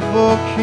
book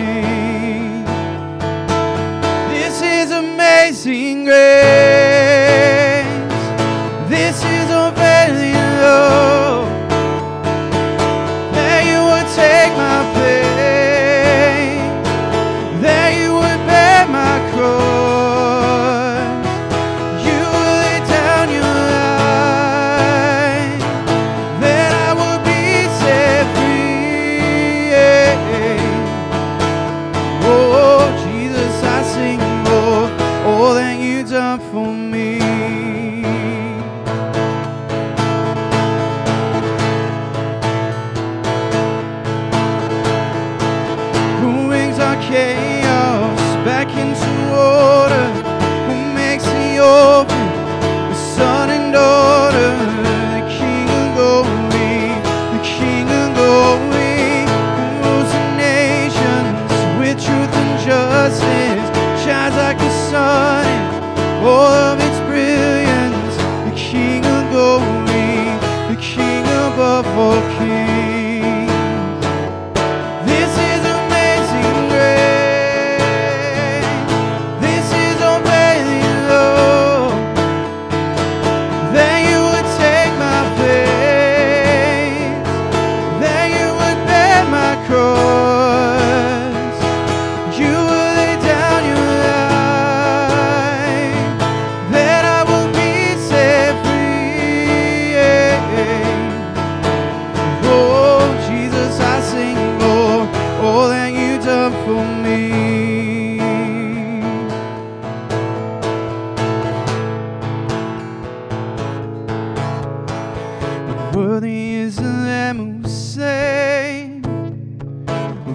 Worthy is the Lamb who saved.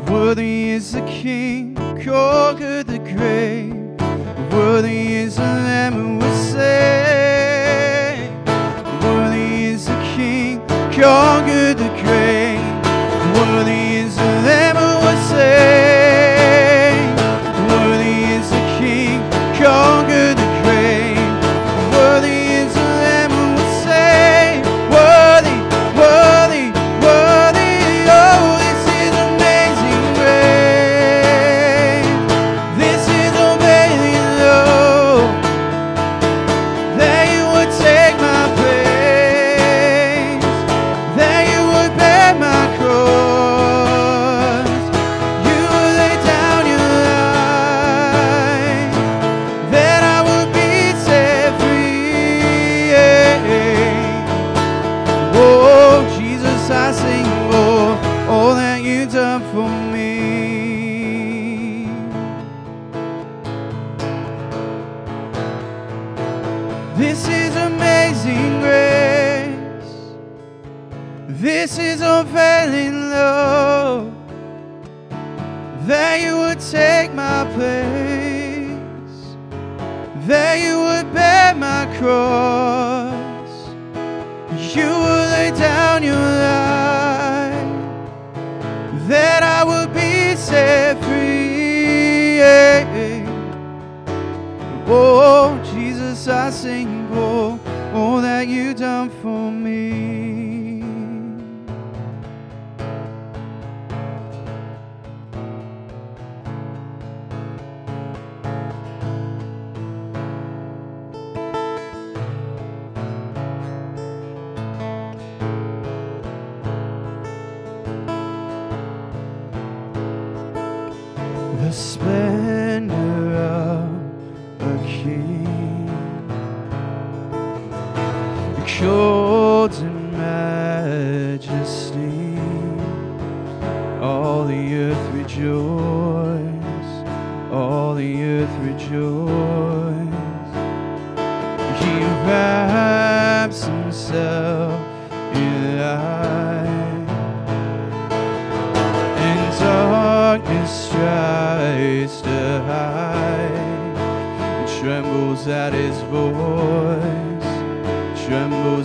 Worthy is the King who conquered the grave. Worthy is the Lamb who was saved. that you would take my place, that you would bear my cross, you would lay down your life, that I would be set free. Oh, Jesus, I sing, oh, all that you've done for whisper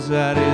that is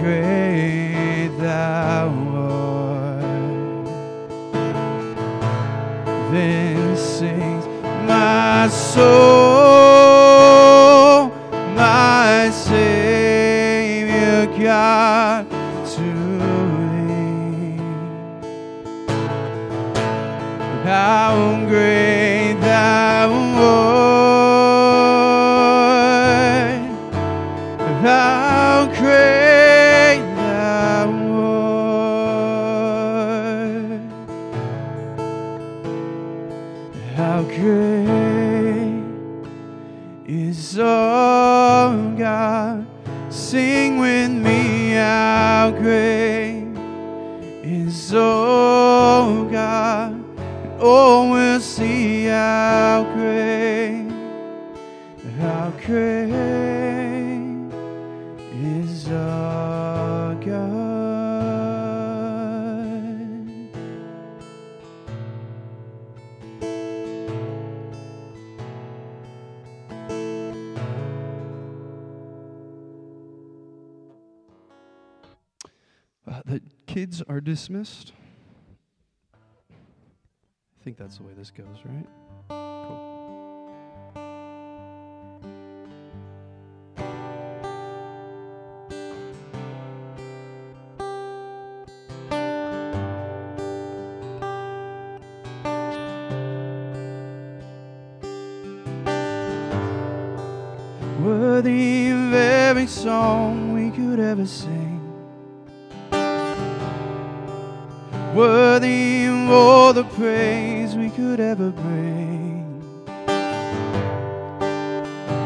great thou art. Then sings my soul. How great is our God? Sing with me, how great is our God? And all will see how great. kids are dismissed. I think that's the way this goes, right? Worthy of every song we could ever sing. Worthy of all the praise we could ever bring.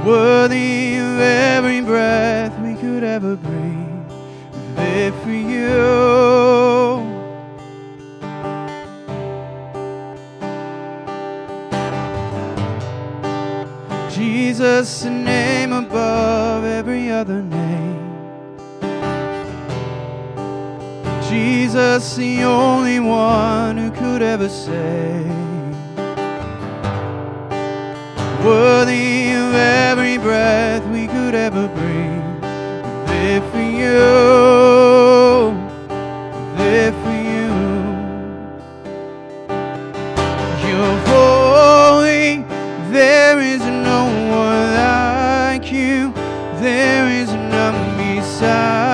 Worthy of every breath we could ever breathe. Live for you. Jesus, the name above every other name. Jesus, the only one who could ever say, Worthy of every breath we could ever breathe. Live for you. Live for you. You're holy. There is no one like you. There is none beside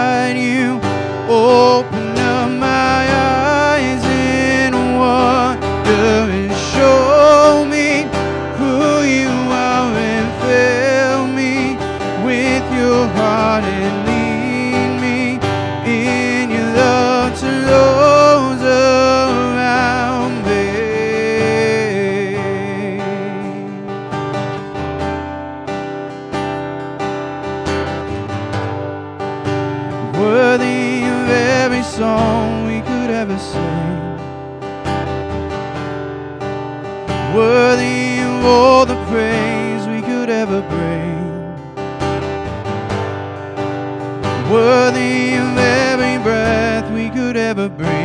Worthy of all the praise we could ever bring. Worthy of every breath we could ever breathe.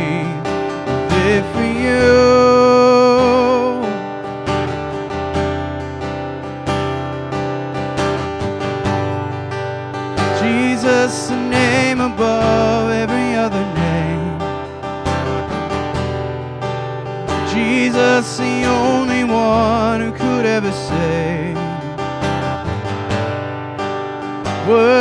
Worthy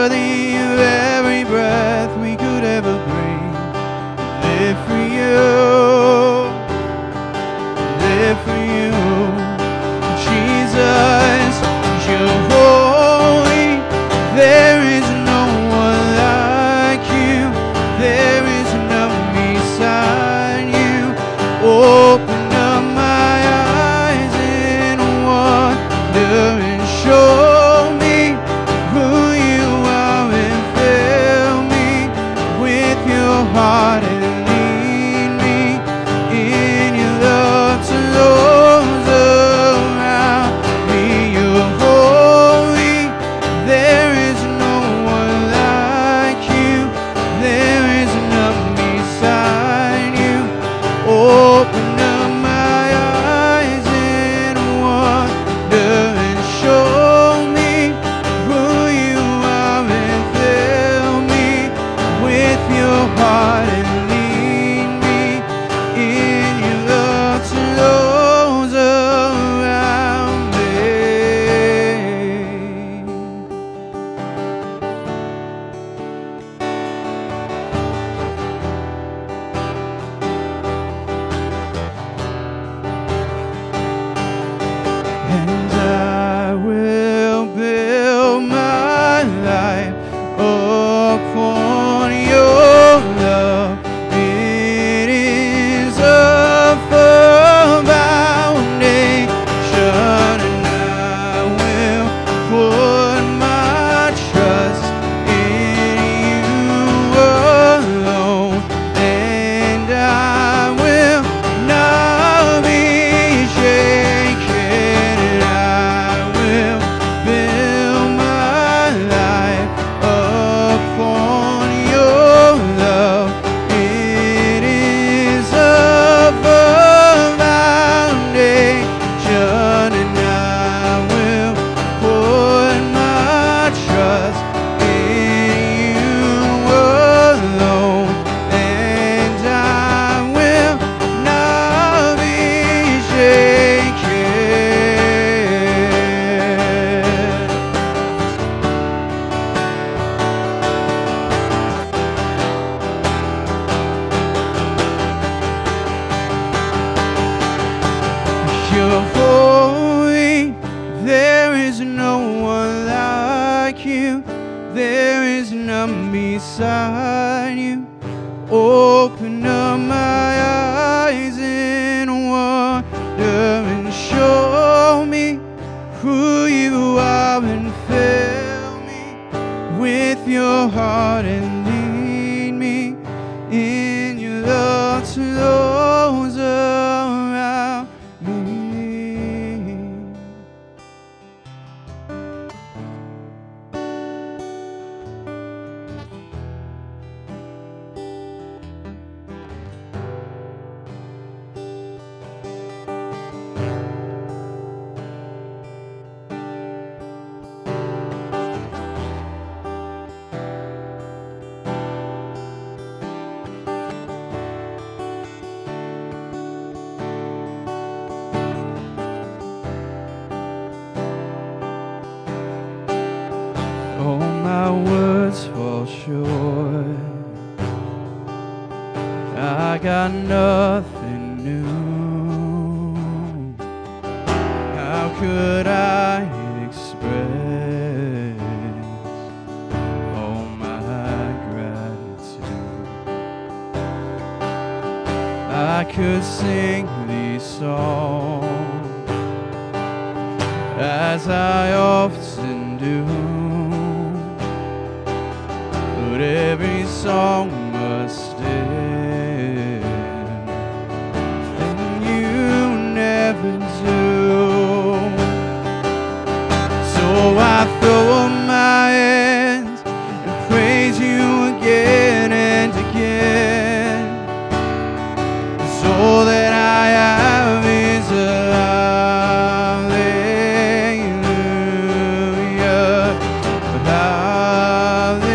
and beside you. Oh. got nothing new. How could I express all my gratitude? I could sing these songs as I often do. over my hands and praise you again and again. Cause all that I have is a hallelujah, hallelujah.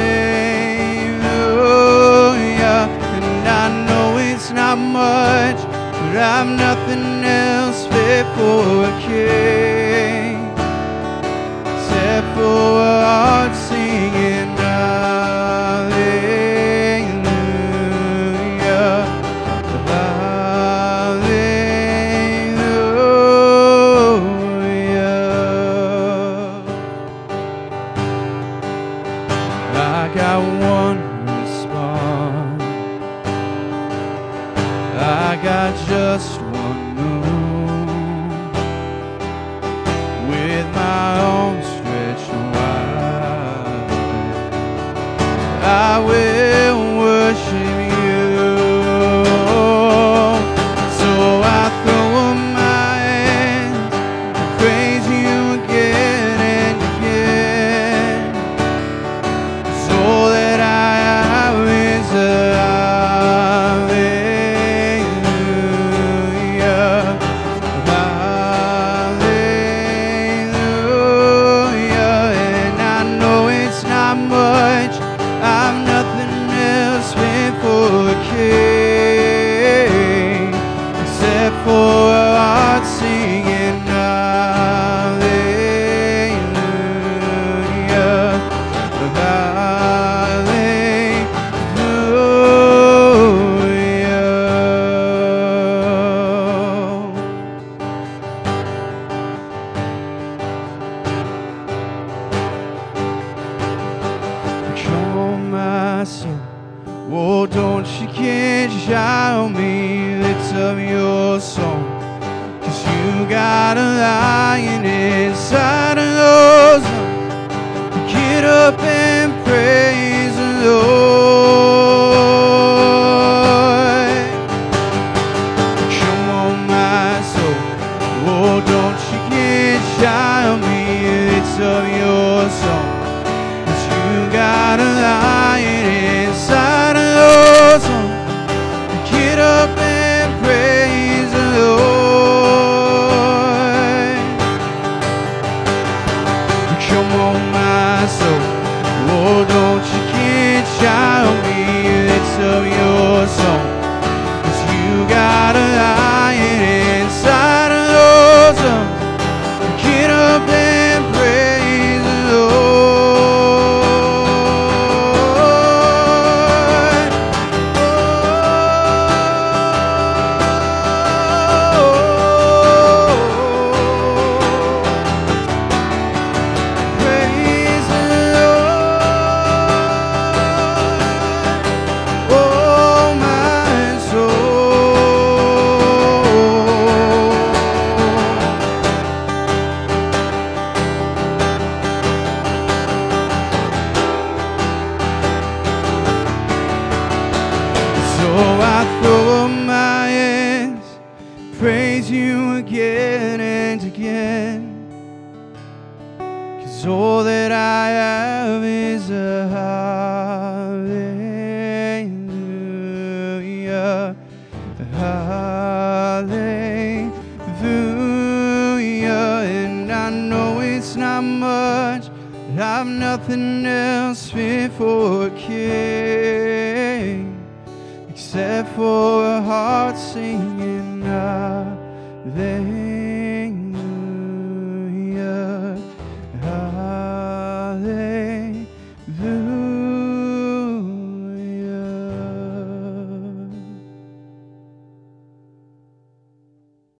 And I know it's not much, but I'm nothing else but for a king people were hearts highway. Cause all that I have is a hallelujah. Hallelujah. And I know it's not much, but I've nothing else fit for a king except for a heart singing hallelujah.